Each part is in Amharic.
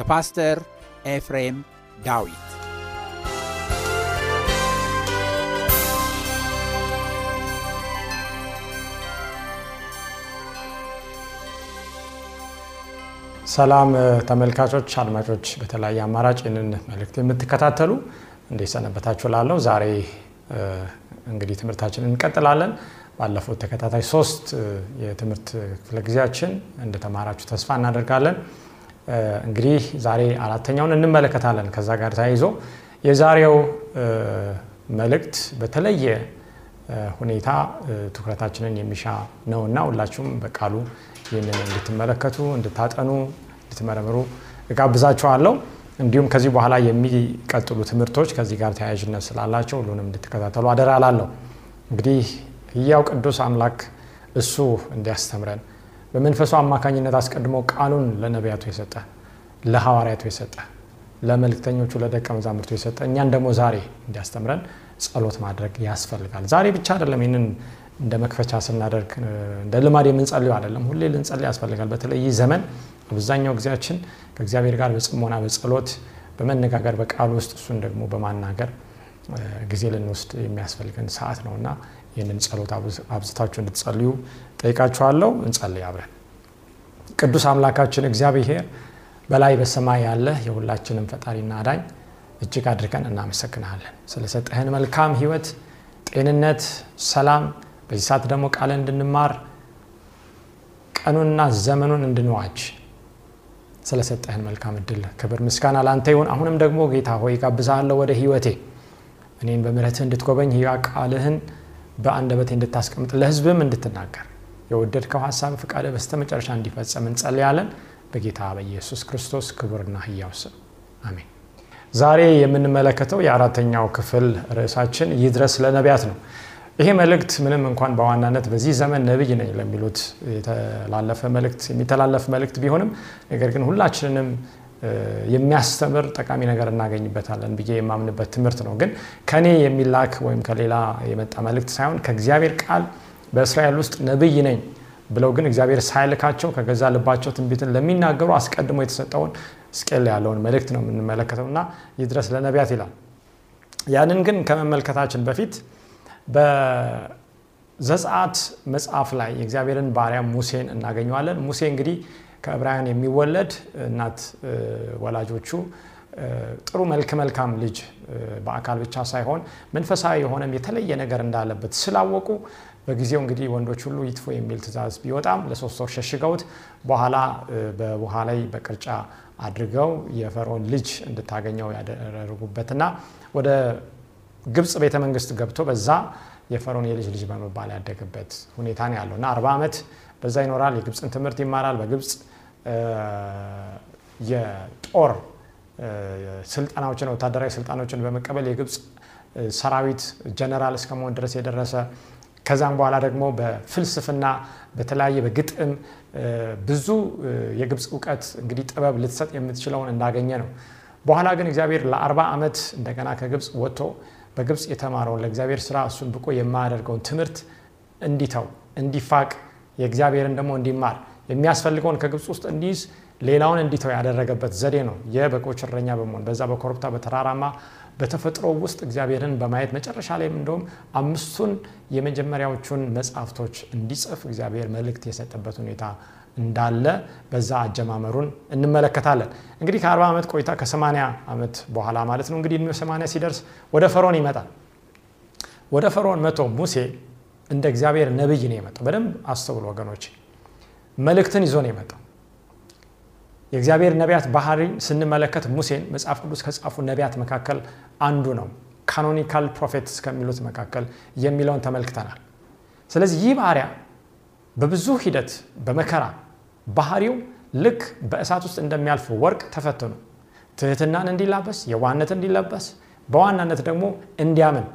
በፓስተር ኤፍሬም ዳዊት ሰላም ተመልካቾች፣ አድማጮች በተለያየ አማራጭ ይህንን መልእክት የምትከታተሉ እንዴት ሰነበታችሁ? ላለው ዛሬ እንግዲህ ትምህርታችንን እንቀጥላለን። ባለፉት ተከታታይ ሶስት የትምህርት ክፍለ ጊዜያችን እንደተማራችሁ ተስፋ እናደርጋለን። እንግዲህ ዛሬ አራተኛውን እንመለከታለን። ከዛ ጋር ተያይዞ የዛሬው መልእክት በተለየ ሁኔታ ትኩረታችንን የሚሻ ነውና ሁላችሁም በቃሉ ይህንን እንድትመለከቱ፣ እንድታጠኑ፣ እንድትመረምሩ እጋብዛችኋለሁ። እንዲሁም ከዚህ በኋላ የሚቀጥሉ ትምህርቶች ከዚህ ጋር ተያያዥነት ስላላቸው ሁሉንም እንድትከታተሉ አደራ ላለሁ። እንግዲህ ሕያው ቅዱስ አምላክ እሱ እንዲያስተምረን በመንፈሱ አማካኝነት አስቀድሞ ቃሉን ለነቢያቱ የሰጠ ለሐዋርያቱ የሰጠ ለመልክተኞቹ ለደቀ መዛሙርቱ የሰጠ እኛን ደግሞ ዛሬ እንዲያስተምረን ጸሎት ማድረግ ያስፈልጋል። ዛሬ ብቻ አይደለም ይህንን እንደ መክፈቻ ስናደርግ እንደ ልማድ የምንጸልዩ አይደለም፣ ሁሌ ልንጸልይ ያስፈልጋል። በተለይ ይህ ዘመን አብዛኛው ጊዜያችን ከእግዚአብሔር ጋር በጽሞና በጸሎት በመነጋገር በቃሉ ውስጥ እሱን ደግሞ በማናገር ጊዜ ልንወስድ የሚያስፈልገን ሰዓት ነው እና ይህንን ጸሎት አብዝታችሁ እንድትጸልዩ ጠይቃችኋለሁ። እንጸልይ አብረን። ቅዱስ አምላካችን እግዚአብሔር በላይ በሰማይ ያለ የሁላችንም ፈጣሪና አዳኝ እጅግ አድርገን እናመሰግናለን ስለሰጠህን መልካም ሕይወት፣ ጤንነት፣ ሰላም በዚህ ሰዓት ደግሞ ቃልን እንድንማር ቀኑንና ዘመኑን እንድንዋጅ ስለሰጠህን መልካም እድል ክብር ምስጋና ለአንተ ይሁን። አሁንም ደግሞ ጌታ ሆይ ጋብዛለሁ ወደ ሕይወቴ እኔን በምሕረትህ እንድትጎበኝ ሕያ ቃልህን በአንደበቴ እንድታስቀምጥ ለሕዝብም እንድትናገር የወደድከው ሀሳብ ፍቃደ በስተ መጨረሻ እንዲፈጸም እንጸልያለን። በጌታ በኢየሱስ ክርስቶስ ክቡርና ሕያው ስም አሜን። ዛሬ የምንመለከተው የአራተኛው ክፍል ርዕሳችን ይድረስ ለነቢያት ነው። ይሄ መልእክት ምንም እንኳን በዋናነት በዚህ ዘመን ነቢይ ነኝ ለሚሉት የተላለፈ መልእክት የሚተላለፍ መልእክት ቢሆንም ነገር ግን ሁላችንንም የሚያስተምር ጠቃሚ ነገር እናገኝበታለን ብዬ የማምንበት ትምህርት ነው። ግን ከኔ የሚላክ ወይም ከሌላ የመጣ መልእክት ሳይሆን ከእግዚአብሔር ቃል በእስራኤል ውስጥ ነቢይ ነኝ ብለው ግን እግዚአብሔር ሳይልካቸው ከገዛ ልባቸው ትንቢትን ለሚናገሩ አስቀድሞ የተሰጠውን ስቅል ያለውን መልእክት ነው የምንመለከተው እና ይድረስ ለነቢያት ይላል። ያንን ግን ከመመልከታችን በፊት በዘጸአት መጽሐፍ ላይ የእግዚአብሔርን ባሪያ ሙሴን እናገኘዋለን። ሙሴ እንግዲህ ከዕብራውያን የሚወለድ እናት ወላጆቹ ጥሩ መልክ መልካም ልጅ በአካል ብቻ ሳይሆን መንፈሳዊ የሆነም የተለየ ነገር እንዳለበት ስላወቁ በጊዜው እንግዲህ ወንዶች ሁሉ ይጥፉ የሚል ትእዛዝ ቢወጣም ለሶስት ወር ሸሽገውት በኋላ በውሃ ላይ በቅርጫ አድርገው የፈርዖን ልጅ እንድታገኘው ያደረጉበትና ወደ ግብፅ ቤተ መንግስት ገብቶ በዛ የፈርዖን የልጅ ልጅ በመባል ያደገበት ሁኔታ ነው ያለው እና አርባ ዓመት በዛ ይኖራል። የግብፅን ትምህርት ይማራል። በግብፅ የጦር ስልጠናዎችን ወታደራዊ ስልጠናዎችን በመቀበል የግብፅ ሰራዊት ጀነራል እስከመሆን ድረስ የደረሰ ከዛም በኋላ ደግሞ በፍልስፍና በተለያየ በግጥም ብዙ የግብፅ እውቀት እንግዲህ ጥበብ ልትሰጥ የምትችለውን እንዳገኘ ነው። በኋላ ግን እግዚአብሔር ለአርባ ዓመት እንደገና ከግብፅ ወጥቶ በግብፅ የተማረውን ለእግዚአብሔር ስራ እሱን ብቆ የማያደርገውን ትምህርት እንዲተው እንዲፋቅ የእግዚአብሔርን ደግሞ እንዲማር የሚያስፈልገውን ከግብፅ ውስጥ እንዲይዝ ሌላውን እንዲተው ያደረገበት ዘዴ ነው። የበጎች እረኛ በመሆን በዛ በኮረብታ በተራራማ በተፈጥሮ ውስጥ እግዚአብሔርን በማየት መጨረሻ ላይም እንደውም አምስቱን የመጀመሪያዎቹን መጽሐፍቶች እንዲጽፍ እግዚአብሔር መልእክት የሰጠበት ሁኔታ እንዳለ በዛ አጀማመሩን እንመለከታለን። እንግዲህ ከ40 ዓመት ቆይታ ከ80 ዓመት በኋላ ማለት ነው እንግዲህ 80 ሲደርስ ወደ ፈርዖን ይመጣል። ወደ ፈርዖን መጥቶ ሙሴ እንደ እግዚአብሔር ነብይ ነው የመጣው። በደንብ አስተውሉ ወገኖች፣ መልእክትን ይዞ ነው የመጣው። የእግዚአብሔር ነቢያት ባህሪን ስንመለከት ሙሴን መጽሐፍ ቅዱስ ከጻፉ ነቢያት መካከል አንዱ ነው። canonical prophets ከሚሉት መካከል የሚለውን ተመልክተናል። ስለዚህ ይህ ባሪያ በብዙ ሂደት በመከራ ባህሪው ልክ በእሳት ውስጥ እንደሚያልፍ ወርቅ ተፈትኖ ትህትናን እንዲላበስ የዋህነት እንዲለበስ በዋናነት ደግሞ እንዲያምን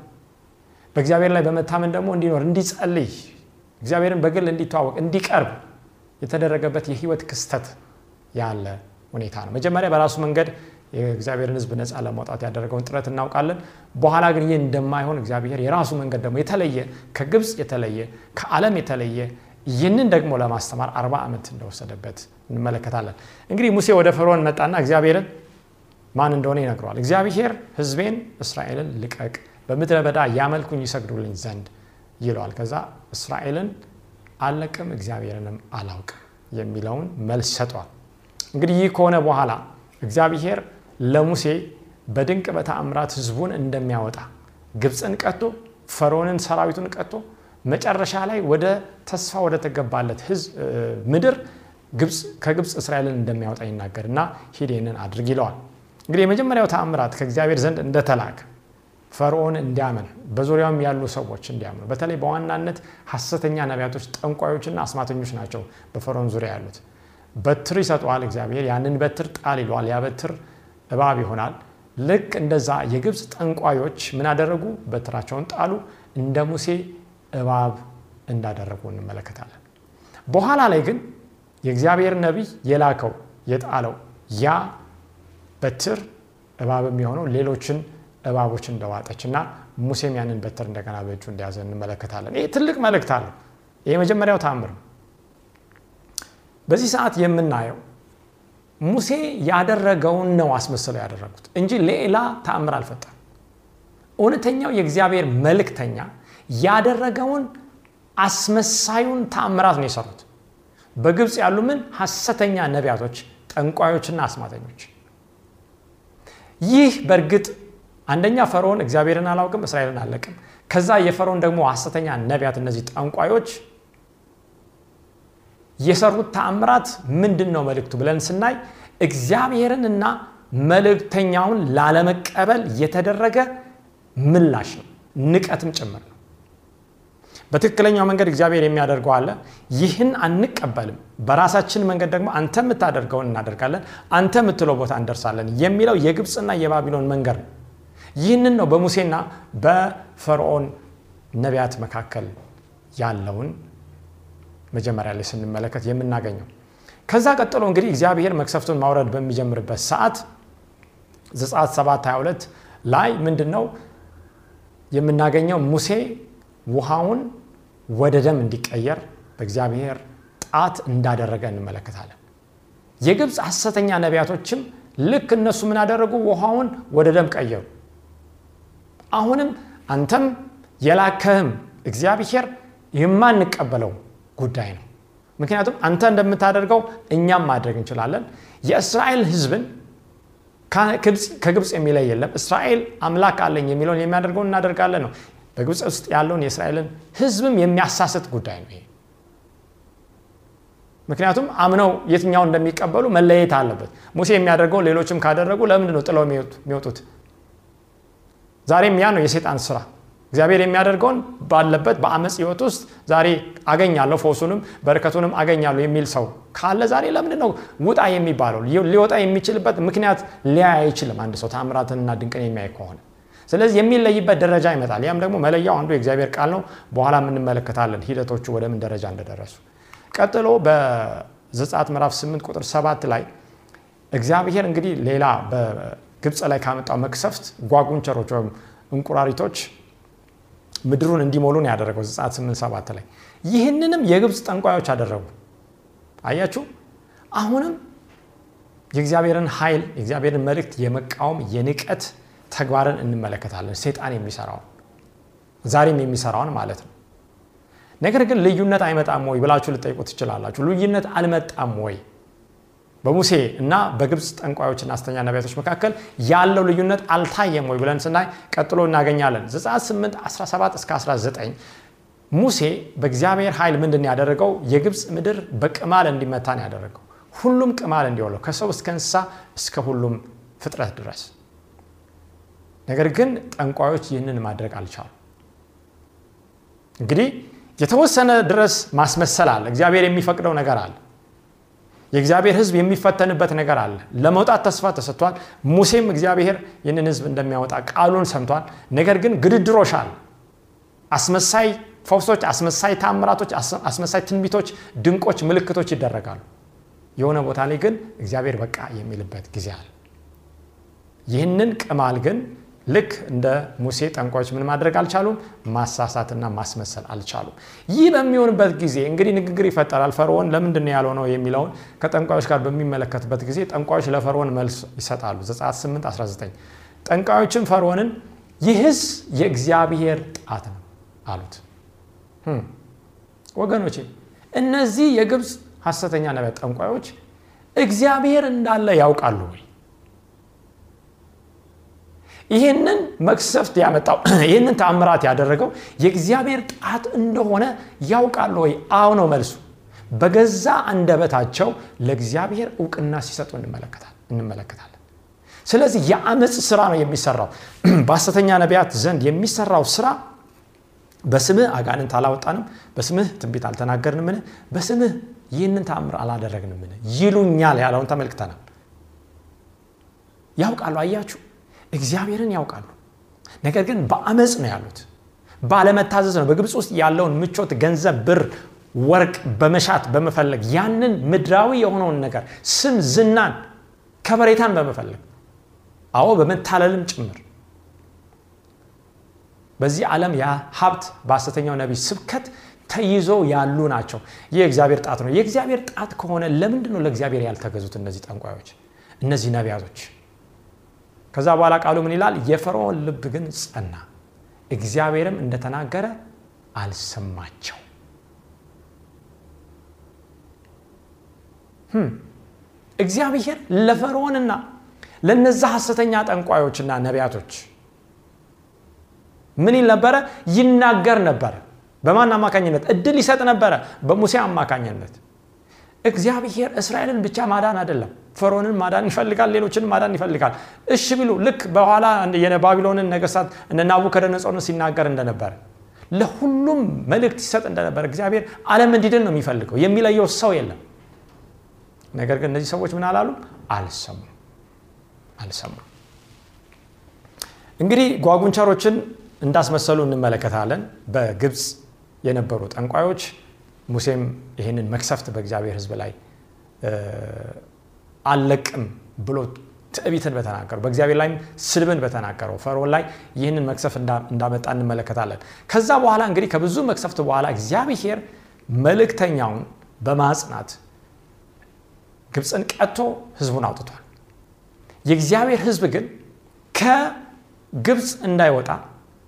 በእግዚአብሔር ላይ በመታመን ደግሞ እንዲኖር እንዲጸልይ እግዚአብሔርን በግል እንዲተዋወቅ እንዲቀርብ የተደረገበት የህይወት ክስተት ያለ ሁኔታ ነው። መጀመሪያ በራሱ መንገድ የእግዚአብሔርን ሕዝብ ነፃ ለማውጣት ያደረገውን ጥረት እናውቃለን። በኋላ ግን ይህ እንደማይሆን እግዚአብሔር የራሱ መንገድ ደግሞ የተለየ ከግብፅ የተለየ ከዓለም የተለየ ይህንን ደግሞ ለማስተማር አርባ ዓመት እንደወሰደበት እንመለከታለን። እንግዲህ ሙሴ ወደ ፈርዖን መጣና እግዚአብሔርን ማን እንደሆነ ይነግረዋል። እግዚአብሔር ሕዝቤን እስራኤልን ልቀቅ፣ በምድረ በዳ ያመልኩኝ ይሰግዱልኝ ዘንድ ይለዋል። ከዛ እስራኤልን አልለቅም እግዚአብሔርንም አላውቅም የሚለውን መልስ ሰጠዋል። እንግዲህ ይህ ከሆነ በኋላ እግዚአብሔር ለሙሴ በድንቅ በተአምራት ህዝቡን እንደሚያወጣ ግብፅን ቀጥቶ ፈርዖንን ሰራዊቱን ቀጥቶ መጨረሻ ላይ ወደ ተስፋ ወደ ተገባለት ምድር ከግብፅ እስራኤልን እንደሚያወጣ ይናገር እና ሂድ አድርግ ይለዋል። እንግዲህ የመጀመሪያው ተአምራት ከእግዚአብሔር ዘንድ እንደተላከ ፈርዖን እንዲያምን በዙሪያውም ያሉ ሰዎች እንዲያምኑ በተለይ በዋናነት ሐሰተኛ ነቢያቶች፣ ጠንቋዮችና አስማተኞች ናቸው በፈርዖን ዙሪያ ያሉት። በትር ይሰጠዋል እግዚአብሔር። ያንን በትር ጣል ይለዋል። ያ በትር እባብ ይሆናል። ልክ እንደዛ የግብፅ ጠንቋዮች ምን አደረጉ? በትራቸውን ጣሉ። እንደ ሙሴ እባብ እንዳደረጉ እንመለከታለን። በኋላ ላይ ግን የእግዚአብሔር ነቢይ የላከው የጣለው ያ በትር እባብም የሆነው ሌሎችን እባቦች እንደዋጠች እና ሙሴም ያንን በትር እንደገና በእጁ እንደያዘ እንመለከታለን። ይህ ትልቅ መልእክት አለው። ይህ የመጀመሪያው ተአምር ነው። በዚህ ሰዓት የምናየው ሙሴ ያደረገውን ነው አስመስለው ያደረጉት እንጂ ሌላ ተአምር አልፈጠም። እውነተኛው የእግዚአብሔር መልእክተኛ ያደረገውን አስመሳዩን ተአምራት ነው የሰሩት። በግብፅ ያሉ ምን ሐሰተኛ ነቢያቶች፣ ጠንቋዮችና አስማተኞች። ይህ በእርግጥ አንደኛ ፈርዖን እግዚአብሔርን አላውቅም እስራኤልን አለቅም። ከዛ የፈርዖን ደግሞ ሐሰተኛ ነቢያት እነዚህ ጠንቋዮች የሰሩት ተአምራት ምንድን ነው መልእክቱ ብለን ስናይ እግዚአብሔርንና መልእክተኛውን ላለመቀበል የተደረገ ምላሽ ነው፣ ንቀትም ጭምር ነው። በትክክለኛው መንገድ እግዚአብሔር የሚያደርገው አለ። ይህን አንቀበልም፣ በራሳችን መንገድ ደግሞ አንተ የምታደርገውን እናደርጋለን፣ አንተ የምትለው ቦታ እንደርሳለን የሚለው የግብፅና የባቢሎን መንገድ ነው። ይህንን ነው በሙሴና በፈርዖን ነቢያት መካከል ያለውን መጀመሪያ ላይ ስንመለከት የምናገኘው። ከዛ ቀጥሎ እንግዲህ እግዚአብሔር መቅሰፍቱን ማውረድ በሚጀምርበት ሰዓት ዘጸአት 7 22 ላይ ምንድን ነው የምናገኘው? ሙሴ ውሃውን ወደ ደም እንዲቀየር በእግዚአብሔር ጣት እንዳደረገ እንመለከታለን። የግብፅ ሐሰተኛ ነቢያቶችም ልክ እነሱ ምን አደረጉ? ውሃውን ወደ ደም ቀየሩ። አሁንም አንተም የላከህም እግዚአብሔር የማንቀበለው ጉዳይ ነው። ምክንያቱም አንተ እንደምታደርገው እኛም ማድረግ እንችላለን። የእስራኤል ሕዝብን ከግብፅ የሚለይ የለም። እስራኤል አምላክ አለኝ የሚለውን የሚያደርገውን እናደርጋለን ነው። በግብፅ ውስጥ ያለውን የእስራኤልን ሕዝብም የሚያሳስት ጉዳይ ነው ይሄ። ምክንያቱም አምነው የትኛውን እንደሚቀበሉ መለየት አለበት። ሙሴ የሚያደርገው ሌሎችም ካደረጉ ለምንድን ነው ጥለው የሚወጡት? ዛሬም ያ ነው የሴጣን ስራ። እግዚአብሔር የሚያደርገውን ባለበት በአመፅ ህይወት ውስጥ ዛሬ አገኛለሁ ፈውሱንም በረከቱንም አገኛለሁ የሚል ሰው ካለ ዛሬ ለምንድን ነው ውጣ የሚባለው? ሊወጣ የሚችልበት ምክንያት ሊያይ አይችልም። አንድ ሰው ታምራትንና ድንቅን የሚያይ ከሆነ ስለዚህ የሚለይበት ደረጃ ይመጣል። ያም ደግሞ መለያው አንዱ የእግዚአብሔር ቃል ነው። በኋላ የምንመለከታለን ሂደቶቹ ወደ ምን ደረጃ እንደደረሱ። ቀጥሎ በዘጸአት ምዕራፍ 8 ቁጥር 7 ላይ እግዚአብሔር እንግዲህ ሌላ በግብፅ ላይ ካመጣው መቅሰፍት ጓጉንቸሮች ወይም እንቁራሪቶች ምድሩን እንዲሞሉ ነው ያደረገው። ዘጸአት 8 7 ላይ ይህንንም የግብፅ ጠንቋዮች አደረጉ። አያችሁ አሁንም የእግዚአብሔርን ኃይል የእግዚአብሔርን መልእክት የመቃወም የንቀት ተግባርን እንመለከታለን። ሴጣን የሚሰራውን ዛሬም የሚሰራውን ማለት ነው። ነገር ግን ልዩነት አይመጣም ወይ ብላችሁ ልጠይቁ ትችላላችሁ። ልዩነት አልመጣም ወይ? በሙሴ እና በግብፅ ጠንቋዮችና ሐሰተኛ ነቢያቶች መካከል ያለው ልዩነት አልታየም ወይ ብለን ስናይ ቀጥሎ እናገኛለን። ዘጸአት 8 17 እስከ 19 ሙሴ በእግዚአብሔር ኃይል ምንድን ያደረገው? የግብፅ ምድር በቅማል እንዲመታን ያደረገው ሁሉም ቅማል እንዲወለው ከሰው እስከ እንስሳ እስከ ሁሉም ፍጥረት ድረስ። ነገር ግን ጠንቋዮች ይህንን ማድረግ አልቻሉ። እንግዲህ የተወሰነ ድረስ ማስመሰል አለ። እግዚአብሔር የሚፈቅደው ነገር አለ። የእግዚአብሔር ሕዝብ የሚፈተንበት ነገር አለ። ለመውጣት ተስፋ ተሰጥቷል። ሙሴም እግዚአብሔር ይህንን ሕዝብ እንደሚያወጣ ቃሉን ሰምቷል። ነገር ግን ግድድሮሽ አስመሳይ ፈውሶች፣ አስመሳይ ታምራቶች፣ አስመሳይ ትንቢቶች፣ ድንቆች፣ ምልክቶች ይደረጋሉ። የሆነ ቦታ ላይ ግን እግዚአብሔር በቃ የሚልበት ጊዜ አለ። ይህንን ቅማል ግን ልክ እንደ ሙሴ ጠንቋዮች ምን ማድረግ አልቻሉም? ማሳሳትና ማስመሰል አልቻሉም። ይህ በሚሆንበት ጊዜ እንግዲህ ንግግር ይፈጠራል። ፈርዖን ለምንድን ነው የሚለውን ከጠንቋዮች ጋር በሚመለከትበት ጊዜ ጠንቋዮች ለፈርዖን መልስ ይሰጣሉ። ዘጸአት 8 19 ጠንቋዮችም ፈርዖንን ይህስ የእግዚአብሔር ጣት ነው አሉት። ወገኖቼ እነዚህ የግብፅ ሐሰተኛ ነቢያት ጠንቋዮች እግዚአብሔር እንዳለ ያውቃሉ ወይ? ይህንን መቅሰፍት ያመጣው ይህንን ተአምራት ያደረገው የእግዚአብሔር ጣት እንደሆነ ያውቃሉ ወይ? አዎ ነው መልሱ። በገዛ አንደበታቸው ለእግዚአብሔር እውቅና ሲሰጡ እንመለከታለን። ስለዚህ የአመፅ ስራ ነው የሚሰራው። በሐሰተኛ ነቢያት ዘንድ የሚሰራው ስራ በስምህ አጋንንት አላወጣንም፣ በስምህ ትንቢት አልተናገርንምን፣ በስምህ ይህንን ተአምር አላደረግንምን ይሉኛል ያለውን ተመልክተናል። ያውቃሉ። አያችሁ፣ እግዚአብሔርን ያውቃሉ። ነገር ግን በአመፅ ነው ያሉት፣ ባለመታዘዝ ነው። በግብፅ ውስጥ ያለውን ምቾት፣ ገንዘብ፣ ብር፣ ወርቅ በመሻት በመፈለግ ያንን ምድራዊ የሆነውን ነገር ስም፣ ዝናን፣ ከበሬታን በመፈለግ አዎ፣ በመታለልም ጭምር በዚህ ዓለም ያ ሀብት በሐሰተኛው ነቢይ ስብከት ተይዞ ያሉ ናቸው። ይህ የእግዚአብሔር ጣት ነው። የእግዚአብሔር ጣት ከሆነ ለምንድን ነው ለእግዚአብሔር ያልተገዙት እነዚህ ጠንቋዮች፣ እነዚህ ነቢያቶች? ከዛ በኋላ ቃሉ ምን ይላል? የፈርዖን ልብ ግን ጸና፣ እግዚአብሔርም እንደተናገረ አልሰማቸው። እግዚአብሔር ለፈርዖንና ለነዛ ሐሰተኛ ጠንቋዮችና ነቢያቶች ምን ይል ነበረ? ይናገር ነበረ። በማን አማካኝነት? እድል ይሰጥ ነበረ። በሙሴ አማካኝነት። እግዚአብሔር እስራኤልን ብቻ ማዳን አይደለም፣ ፈርዖንን ማዳን ይፈልጋል፣ ሌሎችንም ማዳን ይፈልጋል። እሺ ብሉ። ልክ በኋላ የባቢሎንን ነገስታት እነ ናቡከደነጾርን ሲናገር እንደነበረ ለሁሉም መልእክት ይሰጥ እንደነበረ እግዚአብሔር ዓለም እንዲድን ነው የሚፈልገው። የሚለየው ሰው የለም። ነገር ግን እነዚህ ሰዎች ምን አላሉም? አልሰሙም፣ አልሰሙም። እንግዲህ ጓጉንቸሮችን እንዳስመሰሉ እንመለከታለን። በግብፅ የነበሩ ጠንቋዮች ሙሴም ይህንን መክሰፍት በእግዚአብሔር ሕዝብ ላይ አልለቅም ብሎ ትዕቢትን በተናገረው በእግዚአብሔር ላይም ስድብን በተናገረው ፈርዖን ላይ ይህንን መክሰፍት እንዳመጣ እንመለከታለን። ከዛ በኋላ እንግዲህ ከብዙ መክሰፍት በኋላ እግዚአብሔር መልእክተኛውን በማጽናት ግብፅን ቀጥቶ ሕዝቡን አውጥቷል። የእግዚአብሔር ሕዝብ ግን ከግብፅ እንዳይወጣ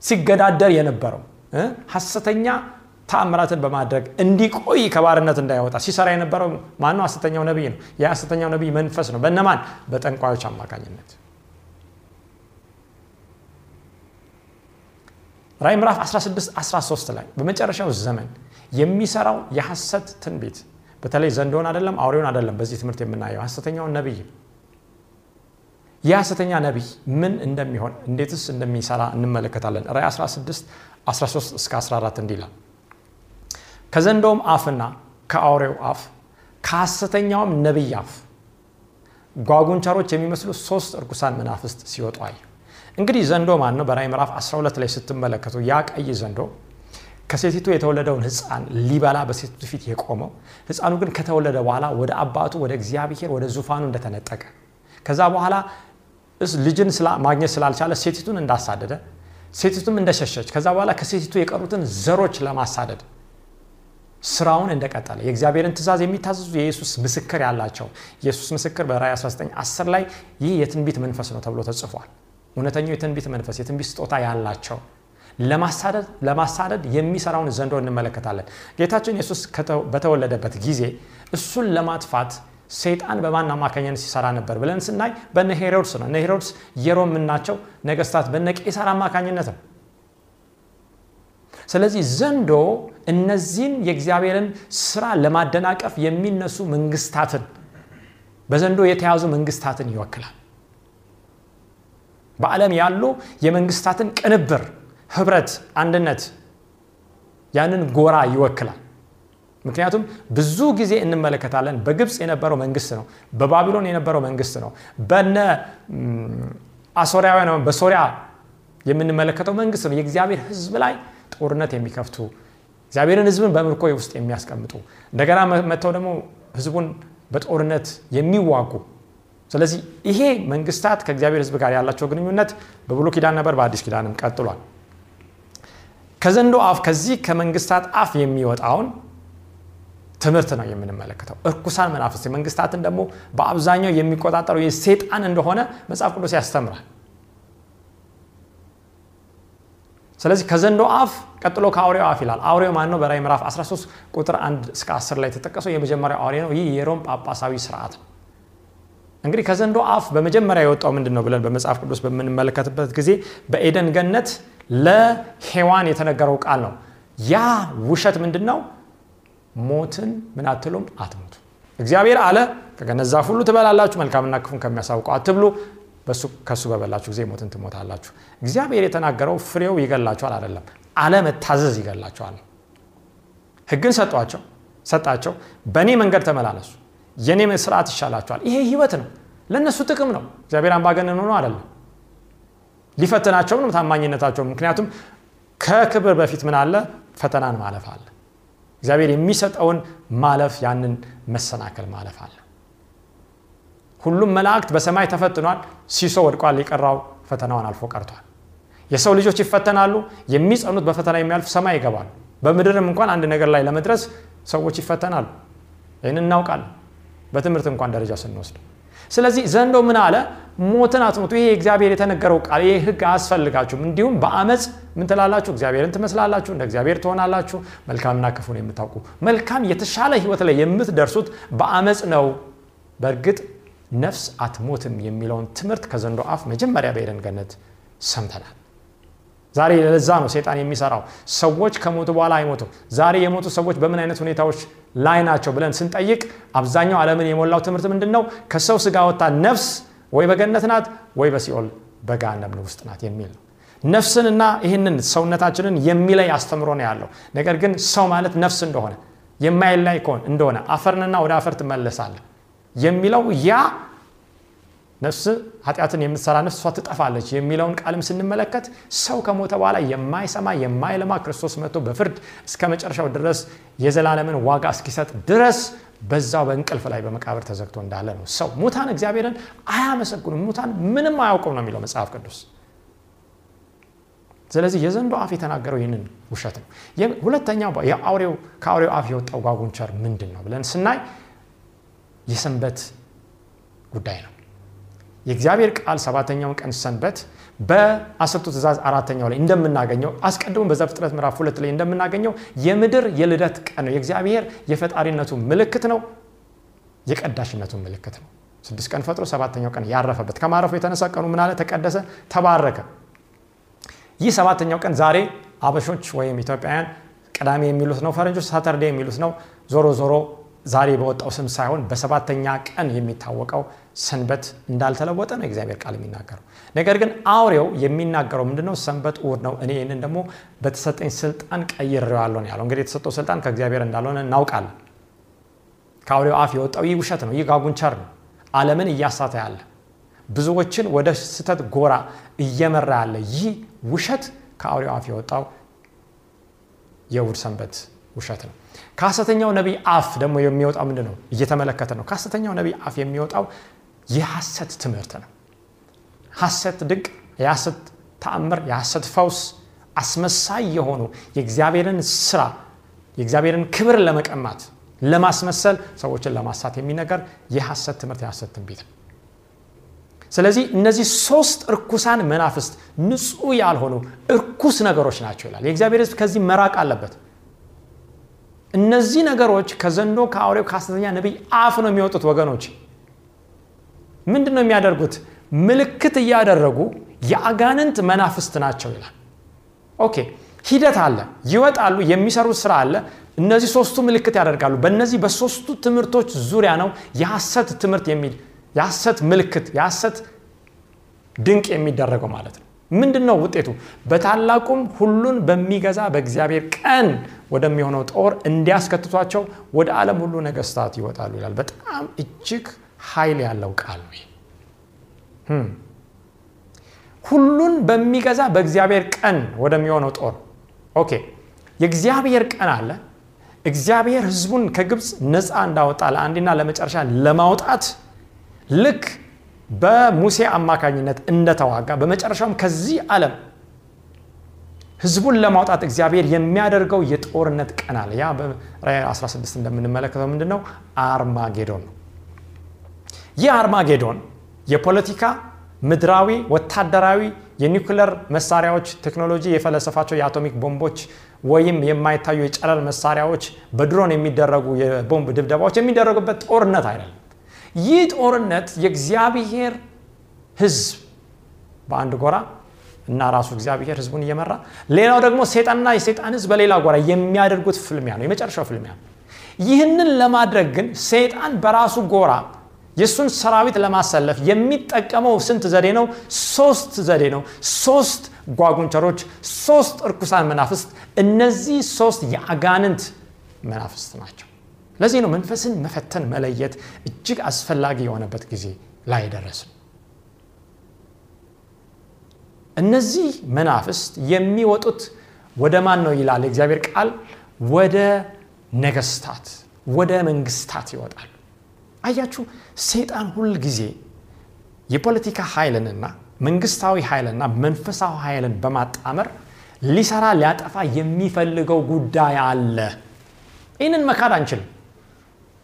ሲገዳደር የነበረው ሐሰተኛ ተአምራትን በማድረግ እንዲቆይ ከባርነት እንዳይወጣ ሲሰራ የነበረው ማነው? ሐሰተኛው ነቢይ ነው። የሐሰተኛው ነቢይ መንፈስ ነው። በነማን? በጠንቋዮች አማካኝነት። ራዕይ ምዕራፍ 16 13 ላይ በመጨረሻው ዘመን የሚሰራው የሐሰት ትንቢት በተለይ ዘንዶን አይደለም አውሬውን አይደለም በዚህ ትምህርት የምናየው ሐሰተኛውን ነቢይ ይህ ሐሰተኛ ነቢይ ምን እንደሚሆን እንዴትስ እንደሚሰራ እንመለከታለን። ራዕይ 16 13 እስከ 14 እንዲህ ይላል። ከዘንዶውም አፍና ከአውሬው አፍ ከሐሰተኛውም ነቢይ አፍ ጓጉንቸሮች የሚመስሉ ሶስት እርኩሳን መናፍስት ሲወጡ አየሁ። እንግዲህ ዘንዶ ማን ነው? በራዕይ ምዕራፍ 12 ላይ ስትመለከቱ ያ ቀይ ዘንዶ ከሴቲቱ የተወለደውን ሕፃን ሊበላ በሴቲቱ ፊት የቆመው ሕፃኑ ግን ከተወለደ በኋላ ወደ አባቱ ወደ እግዚአብሔር ወደ ዙፋኑ እንደተነጠቀ ከዛ በኋላ ልጅን ማግኘት ስላልቻለ ሴቲቱን እንዳሳደደ ሴቲቱም እንደሸሸች ከዛ በኋላ ከሴቲቱ የቀሩትን ዘሮች ለማሳደድ ስራውን እንደቀጠለ የእግዚአብሔርን ትእዛዝ የሚታዘዙ የኢየሱስ ምስክር ያላቸው ኢየሱስ ምስክር በራዕይ 19 10 ላይ ይህ የትንቢት መንፈስ ነው ተብሎ ተጽፏል። እውነተኛው የትንቢት መንፈስ የትንቢት ስጦታ ያላቸው ለማሳደድ የሚሰራውን ዘንዶ እንመለከታለን። ጌታችን ኢየሱስ በተወለደበት ጊዜ እሱን ለማጥፋት ሰይጣን በማን አማካኝነት ሲሰራ ነበር ብለን ስናይ በነ ሄሮድስ ነው። እነ ሄሮድስ የሮም ናቸው ነገስታት በነ ቄሳር አማካኝነት ነው። ስለዚህ ዘንዶ እነዚህን የእግዚአብሔርን ስራ ለማደናቀፍ የሚነሱ መንግስታትን በዘንዶ የተያዙ መንግስታትን ይወክላል። በዓለም ያሉ የመንግስታትን ቅንብር፣ ህብረት፣ አንድነት ያንን ጎራ ይወክላል። ምክንያቱም ብዙ ጊዜ እንመለከታለን። በግብፅ የነበረው መንግስት ነው። በባቢሎን የነበረው መንግስት ነው። በነ አሶሪያውያን በሶሪያ የምንመለከተው መንግስት ነው። የእግዚአብሔር ህዝብ ላይ ጦርነት የሚከፍቱ እግዚአብሔርን ህዝብን በምርኮ ውስጥ የሚያስቀምጡ እንደገና መጥተው ደግሞ ህዝቡን በጦርነት የሚዋጉ ስለዚህ ይሄ መንግስታት ከእግዚአብሔር ህዝብ ጋር ያላቸው ግንኙነት በብሉይ ኪዳን ነበር፣ በአዲስ ኪዳንም ቀጥሏል። ከዘንዶ አፍ ከዚህ ከመንግስታት አፍ የሚወጣውን ትምህርት ነው የምንመለከተው። እርኩሳን መናፍስት መንግስታትን ደግሞ በአብዛኛው የሚቆጣጠረው የሴጣን እንደሆነ መጽሐፍ ቅዱስ ያስተምራል። ስለዚህ ከዘንዶ አፍ ቀጥሎ ከአውሬው አፍ ይላል። አውሬው ማን ነው? በራዕይ ምዕራፍ 13 ቁጥር 1 እስከ 10 ላይ የተጠቀሰው የመጀመሪያው አውሬ ነው። ይህ የሮም ጳጳሳዊ ስርዓት ነው። እንግዲህ ከዘንዶ አፍ በመጀመሪያ የወጣው ምንድን ነው ብለን በመጽሐፍ ቅዱስ በምንመለከትበት ጊዜ በኤደን ገነት ለሔዋን የተነገረው ቃል ነው። ያ ውሸት ምንድን ነው? ሞትን ምን አትሉም አትሞቱ። እግዚአብሔር አለ ከገነት ሁሉ ትበላላችሁ፣ መልካምና ክፉን ከሚያሳውቀው አትብሉ፣ ከእሱ በበላችሁ ጊዜ ሞትን ትሞታላችሁ። እግዚአብሔር የተናገረው ፍሬው ይገላቸዋል አይደለም፣ አለመታዘዝ ይገላቸዋል። ሕግን ሰጧቸው ሰጣቸው፣ በእኔ መንገድ ተመላለሱ፣ የእኔ ስርዓት ይሻላቸዋል። ይሄ ህይወት ነው፣ ለእነሱ ጥቅም ነው። እግዚአብሔር አምባገነን ሆኖ አይደለም፣ ሊፈትናቸው ነው ታማኝነታቸው። ምክንያቱም ከክብር በፊት ምን አለ? ፈተናን ማለፍ አለ። እግዚአብሔር የሚሰጠውን ማለፍ ያንን መሰናከል ማለፍ አለ። ሁሉም መላእክት በሰማይ ተፈትኗል። ሲሶ ወድቋል። የቀራው ፈተናውን አልፎ ቀርቷል። የሰው ልጆች ይፈተናሉ። የሚጸኑት በፈተና የሚያልፍ ሰማይ ይገባሉ። በምድርም እንኳን አንድ ነገር ላይ ለመድረስ ሰዎች ይፈተናሉ። ይህን እናውቃለን፣ በትምህርት እንኳን ደረጃ ስንወስድ። ስለዚህ ዘንዶ ምን አለ? ሞትን አትሞቱ። ይሄ እግዚአብሔር የተነገረው ቃል ይሄ ሕግ አያስፈልጋችሁም። እንዲሁም በአመፅ ምን ትላላችሁ? እግዚአብሔርን ትመስላላችሁ፣ እንደ እግዚአብሔር ትሆናላችሁ፣ መልካምና ክፉን የምታውቁ። መልካም የተሻለ ህይወት ላይ የምትደርሱት በአመፅ ነው። በእርግጥ ነፍስ አትሞትም የሚለውን ትምህርት ከዘንዶ አፍ መጀመሪያ በኤደን ገነት ሰምተናል። ዛሬ ለዛ ነው ሴጣን የሚሰራው። ሰዎች ከሞቱ በኋላ አይሞቱም። ዛሬ የሞቱ ሰዎች በምን አይነት ሁኔታዎች ላይ ናቸው ብለን ስንጠይቅ አብዛኛው ዓለምን የሞላው ትምህርት ምንድን ነው? ከሰው ስጋ ወጣ ነፍስ ወይ በገነት ናት ወይ በሲኦል በገሃነም ውስጥ ናት የሚል ነው። ነፍስንና ይህንን ሰውነታችንን የሚለይ አስተምሮ ነው ያለው። ነገር ግን ሰው ማለት ነፍስ እንደሆነ የማይለይ ከሆነ እንደሆነ አፈርንና ወደ አፈር ትመለሳለህ የሚለው ያ ነፍስ ኃጢአትን የምትሰራ ነፍስ እሷ ትጠፋለች የሚለውን ቃልም ስንመለከት ሰው ከሞተ በኋላ የማይሰማ የማይለማ ክርስቶስ መጥቶ በፍርድ እስከ መጨረሻው ድረስ የዘላለምን ዋጋ እስኪሰጥ ድረስ በዛው በእንቅልፍ ላይ በመቃብር ተዘግቶ እንዳለ ነው። ሰው ሙታን እግዚአብሔርን አያመሰግኑም፣ ሙታን ምንም አያውቁም ነው የሚለው መጽሐፍ ቅዱስ። ስለዚህ የዘንዶ አፍ የተናገረው ይህንን ውሸት ነው። ሁለተኛው ከአውሬው አፍ የወጣው ጓጉንቸር ምንድን ነው ብለን ስናይ የሰንበት ጉዳይ ነው። የእግዚአብሔር ቃል ሰባተኛውን ቀን ሰንበት በአስርቱ ትእዛዝ አራተኛው ላይ እንደምናገኘው አስቀድሞ በዘፍጥረት ምዕራፍ ሁለት ላይ እንደምናገኘው የምድር የልደት ቀን ነው። የእግዚአብሔር የፈጣሪነቱ ምልክት ነው። የቀዳሽነቱ ምልክት ነው። ስድስት ቀን ፈጥሮ ሰባተኛው ቀን ያረፈበት ከማረፉ የተነሳ ቀኑ ምን አለ? ተቀደሰ፣ ተባረከ። ይህ ሰባተኛው ቀን ዛሬ አበሾች ወይም ኢትዮጵያውያን ቅዳሜ የሚሉት ነው፣ ፈረንጆች ሳተርዴ የሚሉት ነው። ዞሮ ዞሮ ዛሬ በወጣው ስም ሳይሆን በሰባተኛ ቀን የሚታወቀው ሰንበት እንዳልተለወጠ ነው የእግዚአብሔር ቃል የሚናገረው። ነገር ግን አውሬው የሚናገረው ምንድነው? ሰንበት እሑድ ነው፣ እኔ ይህንን ደግሞ በተሰጠኝ ስልጣን ቀይሬዋለሁ ነው ያለው። እንግዲህ የተሰጠው ስልጣን ከእግዚአብሔር እንዳልሆነ እናውቃለን። ከአውሬው አፍ የወጣው ይህ ውሸት ነው። ይህ ጋጉንቸር ነው፣ ዓለምን እያሳተ ያለ ብዙዎችን ወደ ስህተት ጎራ እየመራ ያለ ይህ ውሸት ከአውሬው አፍ የወጣው የእሑድ ሰንበት ውሸት ነው። ከሐሰተኛው ነቢይ አፍ ደግሞ የሚወጣው ምንድን ነው? እየተመለከተ ነው። ከሐሰተኛው ነቢይ አፍ የሚወጣው የሐሰት ትምህርት ነው። ሐሰት ድንቅ፣ የሐሰት ተአምር፣ የሐሰት ፈውስ፣ አስመሳይ የሆኑ የእግዚአብሔርን ስራ የእግዚአብሔርን ክብር ለመቀማት ለማስመሰል ሰዎችን ለማሳት የሚነገር የሐሰት ትምህርት የሐሰት ትንቢት ነው። ስለዚህ እነዚህ ሶስት እርኩሳን መናፍስት ንጹህ ያልሆኑ እርኩስ ነገሮች ናቸው ይላል። የእግዚአብሔር ሕዝብ ከዚህ መራቅ አለበት። እነዚህ ነገሮች ከዘንዶ ከአውሬው ከሐሰተኛ ነቢይ አፍ ነው የሚወጡት። ወገኖች ምንድን ነው የሚያደርጉት? ምልክት እያደረጉ የአጋንንት መናፍስት ናቸው ይላል። okay ሂደት አለ፣ ይወጣሉ፣ የሚሰሩት ስራ አለ። እነዚህ ሶስቱ ምልክት ያደርጋሉ። በእነዚህ በሶስቱ ትምህርቶች ዙሪያ ነው የሐሰት ትምህርት የሚል የሐሰት ምልክት የሐሰት ድንቅ የሚደረገው ማለት ነው። ምንድን ነው ውጤቱ? በታላቁም ሁሉን በሚገዛ በእግዚአብሔር ቀን ወደሚሆነው ጦር እንዲያስከትቷቸው ወደ ዓለም ሁሉ ነገስታት ይወጣሉ ይላል። በጣም እጅግ ኃይል ያለው ቃል ነው። ሁሉን በሚገዛ በእግዚአብሔር ቀን ወደሚሆነው ጦር okay፣ የእግዚአብሔር ቀን አለ። እግዚአብሔር ሕዝቡን ከግብፅ ነፃ እንዳወጣ ለአንዴና ለመጨረሻ ለማውጣት ልክ በሙሴ አማካኝነት እንደተዋጋ በመጨረሻውም ከዚህ ዓለም ሕዝቡን ለማውጣት እግዚአብሔር የሚያደርገው የጦርነት ቀን ያ በራዕይ 16 እንደምንመለከተው ምንድን ነው? አርማጌዶን ነው። ይህ አርማጌዶን የፖለቲካ ምድራዊ፣ ወታደራዊ፣ የኒውክለር መሳሪያዎች ቴክኖሎጂ የፈለሰፋቸው የአቶሚክ ቦምቦች ወይም የማይታዩ የጨረር መሳሪያዎች በድሮን የሚደረጉ የቦምብ ድብደባዎች የሚደረጉበት ጦርነት አይደለም። ይህ ጦርነት የእግዚአብሔር ሕዝብ በአንድ ጎራ እና ራሱ እግዚአብሔር ሕዝቡን እየመራ ሌላው ደግሞ ሴጣንና የሴጣን ሕዝብ በሌላ ጎራ የሚያደርጉት ፍልሚያ ነው፣ የመጨረሻው ፍልሚያ ይህንን ለማድረግ ግን ሴጣን በራሱ ጎራ የእሱን ሰራዊት ለማሰለፍ የሚጠቀመው ስንት ዘዴ ነው? ሶስት ዘዴ ነው። ሶስት ጓጉንቸሮች፣ ሶስት እርኩሳን መናፍስት። እነዚህ ሶስት የአጋንንት መናፍስት ናቸው። ለዚህ ነው መንፈስን መፈተን መለየት እጅግ አስፈላጊ የሆነበት ጊዜ ላይ ደረስን። እነዚህ መናፍስት የሚወጡት ወደ ማን ነው ይላል የእግዚአብሔር ቃል? ወደ ነገስታት፣ ወደ መንግስታት ይወጣሉ። አያችሁ፣ ሰይጣን ሁል ጊዜ የፖለቲካ ኃይልንና መንግስታዊ ኃይልና መንፈሳዊ ኃይልን በማጣመር ሊሰራ ሊያጠፋ የሚፈልገው ጉዳይ አለ። ይህንን መካድ አንችልም።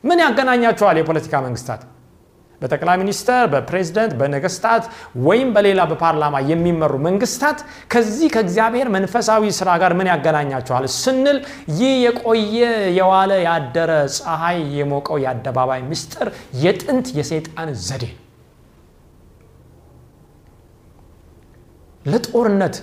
ምን ያገናኛቸዋል? የፖለቲካ መንግስታት? በጠቅላይ ሚኒስተር፣ በፕሬዝደንት፣ በነገስታት ወይም በሌላ በፓርላማ የሚመሩ መንግስታት ከዚህ ከእግዚአብሔር መንፈሳዊ ስራ ጋር ምን ያገናኛቸዋል ስንል ይህ የቆየ የዋለ ያደረ ፀሐይ የሞቀው የአደባባይ ምስጢር የጥንት የሰይጣን ዘዴ። ለጦርነት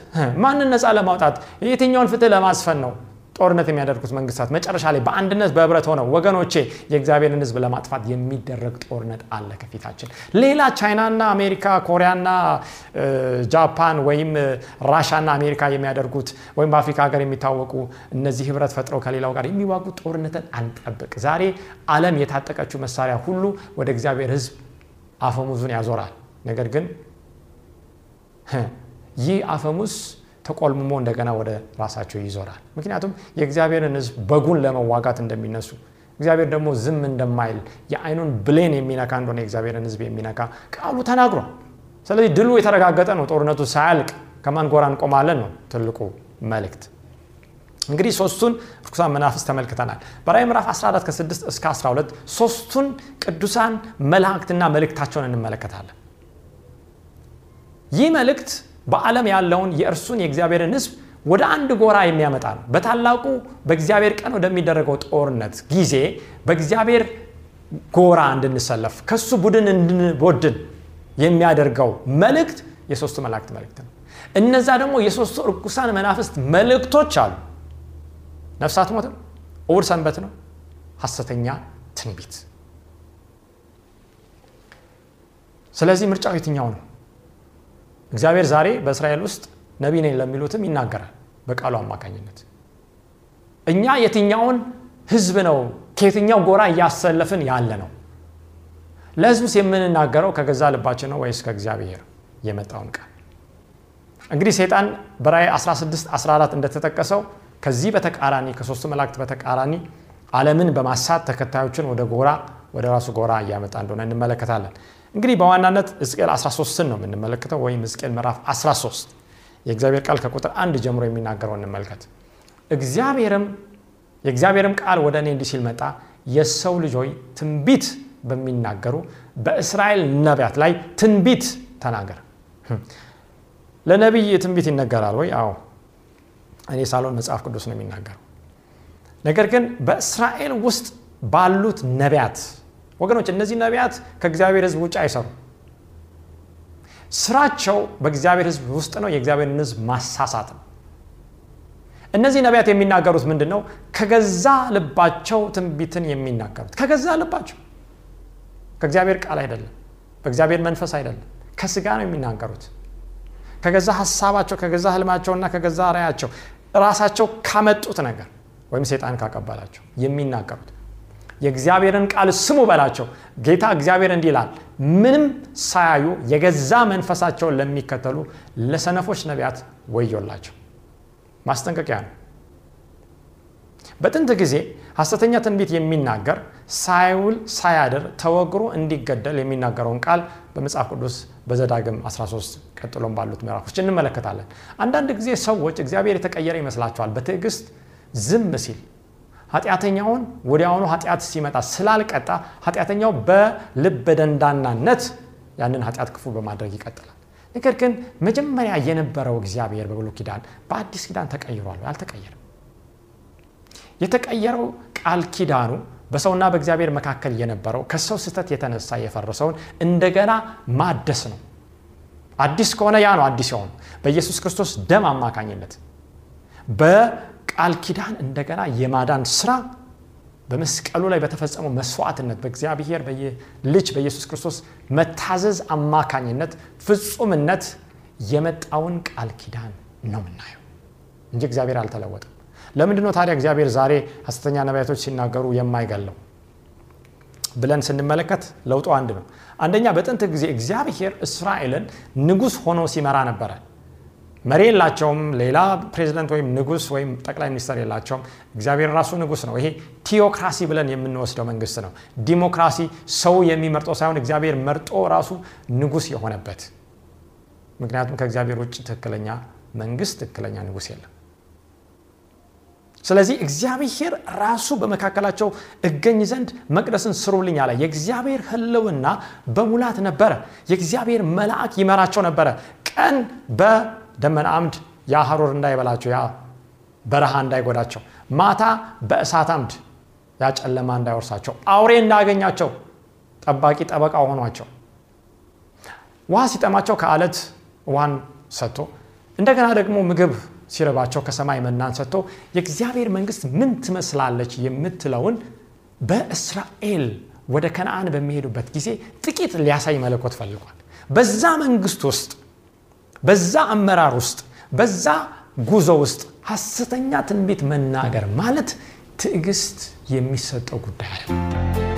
ማንን ነፃ ለማውጣት? የትኛውን ፍትህ ለማስፈን ነው ጦርነት የሚያደርጉት መንግስታት መጨረሻ ላይ በአንድነት በህብረት ሆነው ወገኖቼ የእግዚአብሔርን ህዝብ ለማጥፋት የሚደረግ ጦርነት አለ ከፊታችን። ሌላ ቻይናና አሜሪካ፣ ኮሪያና ጃፓን ወይም ራሻና አሜሪካ የሚያደርጉት ወይም በአፍሪካ ሀገር የሚታወቁ እነዚህ ህብረት ፈጥረው ከሌላው ጋር የሚዋጉት ጦርነትን አንጠብቅ። ዛሬ ዓለም የታጠቀችው መሳሪያ ሁሉ ወደ እግዚአብሔር ህዝብ አፈሙዙን ያዞራል። ነገር ግን ይህ አፈሙዝ ተቆልምሞ እንደገና ወደ ራሳቸው ይዞራል። ምክንያቱም የእግዚአብሔርን ህዝብ በጉን ለመዋጋት እንደሚነሱ እግዚአብሔር ደግሞ ዝም እንደማይል የአይኑን ብሌን የሚነካ እንደሆነ የእግዚአብሔርን ህዝብ የሚነካ ቃሉ ተናግሯል። ስለዚህ ድሉ የተረጋገጠ ነው። ጦርነቱ ሳያልቅ ከማን ጎራ እንቆማለን ነው ትልቁ መልእክት። እንግዲህ ሶስቱን ርኩሳን መናፍስት ተመልክተናል። በራዕይ ምዕራፍ 14 ከ6 እስከ 12 ሶስቱን ቅዱሳን መላእክትና መልእክታቸውን እንመለከታለን። ይህ መልእክት በዓለም ያለውን የእርሱን የእግዚአብሔርን ህዝብ ወደ አንድ ጎራ የሚያመጣ ነው። በታላቁ በእግዚአብሔር ቀን ወደሚደረገው ጦርነት ጊዜ በእግዚአብሔር ጎራ እንድንሰለፍ ከሱ ቡድን እንድንቦድን የሚያደርገው መልእክት የሶስቱ መላእክት መልእክት ነው። እነዛ ደግሞ የሶስቱ እርኩሳን መናፍስት መልእክቶች አሉ። ነፍሳት ሞት ነው፣ ሰንበት ነው፣ ሐሰተኛ ትንቢት። ስለዚህ ምርጫው የትኛው ነው? እግዚአብሔር ዛሬ በእስራኤል ውስጥ ነቢይ ነኝ ለሚሉትም ይናገራል በቃሉ አማካኝነት። እኛ የትኛውን ህዝብ ነው ከየትኛው ጎራ እያሰለፍን ያለ ነው? ለህዝቡስ የምንናገረው ከገዛ ልባችን ነው ወይስ ከእግዚአብሔር የመጣውን ቃል? እንግዲህ ሰይጣን በራእይ 16 14 እንደተጠቀሰው ከዚህ በተቃራኒ ከሶስቱ መላእክት በተቃራኒ ዓለምን በማሳት ተከታዮችን ወደ ጎራ ወደ ራሱ ጎራ እያመጣ እንደሆነ እንመለከታለን። እንግዲህ በዋናነት ሕዝቅኤል 13ን ነው የምንመለከተው ወይም ሕዝቅኤል ምዕራፍ 13 የእግዚአብሔር ቃል ከቁጥር አንድ ጀምሮ የሚናገረው እንመልከት። እግዚአብሔርም የእግዚአብሔርም ቃል ወደ እኔ እንዲህ ሲል መጣ፣ የሰው ልጅ ትንቢት በሚናገሩ በእስራኤል ነቢያት ላይ ትንቢት ተናገር። ለነቢይ ትንቢት ይነገራል ወይ? አዎ፣ እኔ ሳልሆን መጽሐፍ ቅዱስ ነው የሚናገረው። ነገር ግን በእስራኤል ውስጥ ባሉት ነቢያት ወገኖች፣ እነዚህ ነቢያት ከእግዚአብሔር ሕዝብ ውጭ አይሰሩም። ስራቸው በእግዚአብሔር ሕዝብ ውስጥ ነው፣ የእግዚአብሔርን ሕዝብ ማሳሳት ነው። እነዚህ ነቢያት የሚናገሩት ምንድን ነው? ከገዛ ልባቸው ትንቢትን የሚናገሩት ከገዛ ልባቸው፣ ከእግዚአብሔር ቃል አይደለም፣ በእግዚአብሔር መንፈስ አይደለም፣ ከስጋ ነው የሚናገሩት። ከገዛ ሀሳባቸው፣ ከገዛ ህልማቸውና ከገዛ ራያቸው ራሳቸው ካመጡት ነገር ወይም ሰይጣን ካቀበላቸው የሚናገሩት የእግዚአብሔርን ቃል ስሙ በላቸው። ጌታ እግዚአብሔር እንዲህ ይላል፣ ምንም ሳያዩ የገዛ መንፈሳቸውን ለሚከተሉ ለሰነፎች ነቢያት ወዮላቸው። ማስጠንቀቂያ ነው። በጥንት ጊዜ ሐሰተኛ ትንቢት የሚናገር ሳይውል ሳያድር ተወግሮ እንዲገደል የሚናገረውን ቃል በመጽሐፍ ቅዱስ በዘዳግም 13 ቀጥሎም ባሉት ምዕራፎች እንመለከታለን። አንዳንድ ጊዜ ሰዎች እግዚአብሔር የተቀየረ ይመስላቸዋል። በትዕግስት ዝም ሲል ኃጢአተኛውን ወዲያውኑ ኃጢአት ሲመጣ ስላልቀጣ ኃጢአተኛው በልብ ደንዳናነት ያንን ኃጢአት ክፉ በማድረግ ይቀጥላል። ነገር ግን መጀመሪያ የነበረው እግዚአብሔር በብሉይ ኪዳን በአዲስ ኪዳን ተቀይሯል። አልተቀየረም። የተቀየረው ቃል ኪዳኑ በሰውና በእግዚአብሔር መካከል የነበረው ከሰው ስህተት የተነሳ የፈረሰውን እንደገና ማደስ ነው። አዲስ ከሆነ ያ ነው አዲስ የሆኑ በኢየሱስ ክርስቶስ ደም አማካኝነት በቃል ኪዳን እንደገና የማዳን ስራ በመስቀሉ ላይ በተፈጸመው መስዋዕትነት በእግዚአብሔር ልጅ በኢየሱስ ክርስቶስ መታዘዝ አማካኝነት ፍጹምነት የመጣውን ቃል ኪዳን ነው የምናየው እንጂ እግዚአብሔር አልተለወጠም። ለምንድን ነው ታዲያ እግዚአብሔር ዛሬ ሐሰተኛ ነቢያቶች ሲናገሩ የማይገለው ብለን ስንመለከት ለውጡ አንድ ነው። አንደኛ በጥንት ጊዜ እግዚአብሔር እስራኤልን ንጉሥ ሆኖ ሲመራ ነበረ። መሪ የላቸውም። ሌላ ፕሬዚደንት ወይም ንጉሥ ወይም ጠቅላይ ሚኒስትር የላቸውም። እግዚአብሔር ራሱ ንጉሥ ነው። ይሄ ቲዮክራሲ ብለን የምንወስደው መንግስት ነው። ዲሞክራሲ ሰው የሚመርጠው ሳይሆን እግዚአብሔር መርጦ ራሱ ንጉሥ የሆነበት ምክንያቱም ከእግዚአብሔር ውጭ ትክክለኛ መንግስት፣ ትክክለኛ ንጉሥ የለም። ስለዚህ እግዚአብሔር ራሱ በመካከላቸው እገኝ ዘንድ መቅደስን ስሩልኝ አለ። የእግዚአብሔር ሕልውና በሙላት ነበረ። የእግዚአብሔር መልአክ ይመራቸው ነበረ። ቀን በደመና አምድ ያ ሐሩር እንዳይበላቸው፣ ያ በረሃ እንዳይጎዳቸው፣ ማታ በእሳት አምድ ያ ጨለማ እንዳይወርሳቸው፣ አውሬ እንዳያገኛቸው ጠባቂ ጠበቃ ሆኗቸው፣ ውሃ ሲጠማቸው ከአለት ውሃን ሰጥቶ እንደገና ደግሞ ምግብ ሲርባቸው ከሰማይ መናን ሰጥቶ የእግዚአብሔር መንግስት ምን ትመስላለች የምትለውን በእስራኤል ወደ ከነአን በሚሄዱበት ጊዜ ጥቂት ሊያሳይ መለኮት ፈልጓል። በዛ መንግስት ውስጥ በዛ አመራር ውስጥ በዛ ጉዞ ውስጥ ሐሰተኛ ትንቢት መናገር ማለት ትዕግስት የሚሰጠው ጉዳይ አለ።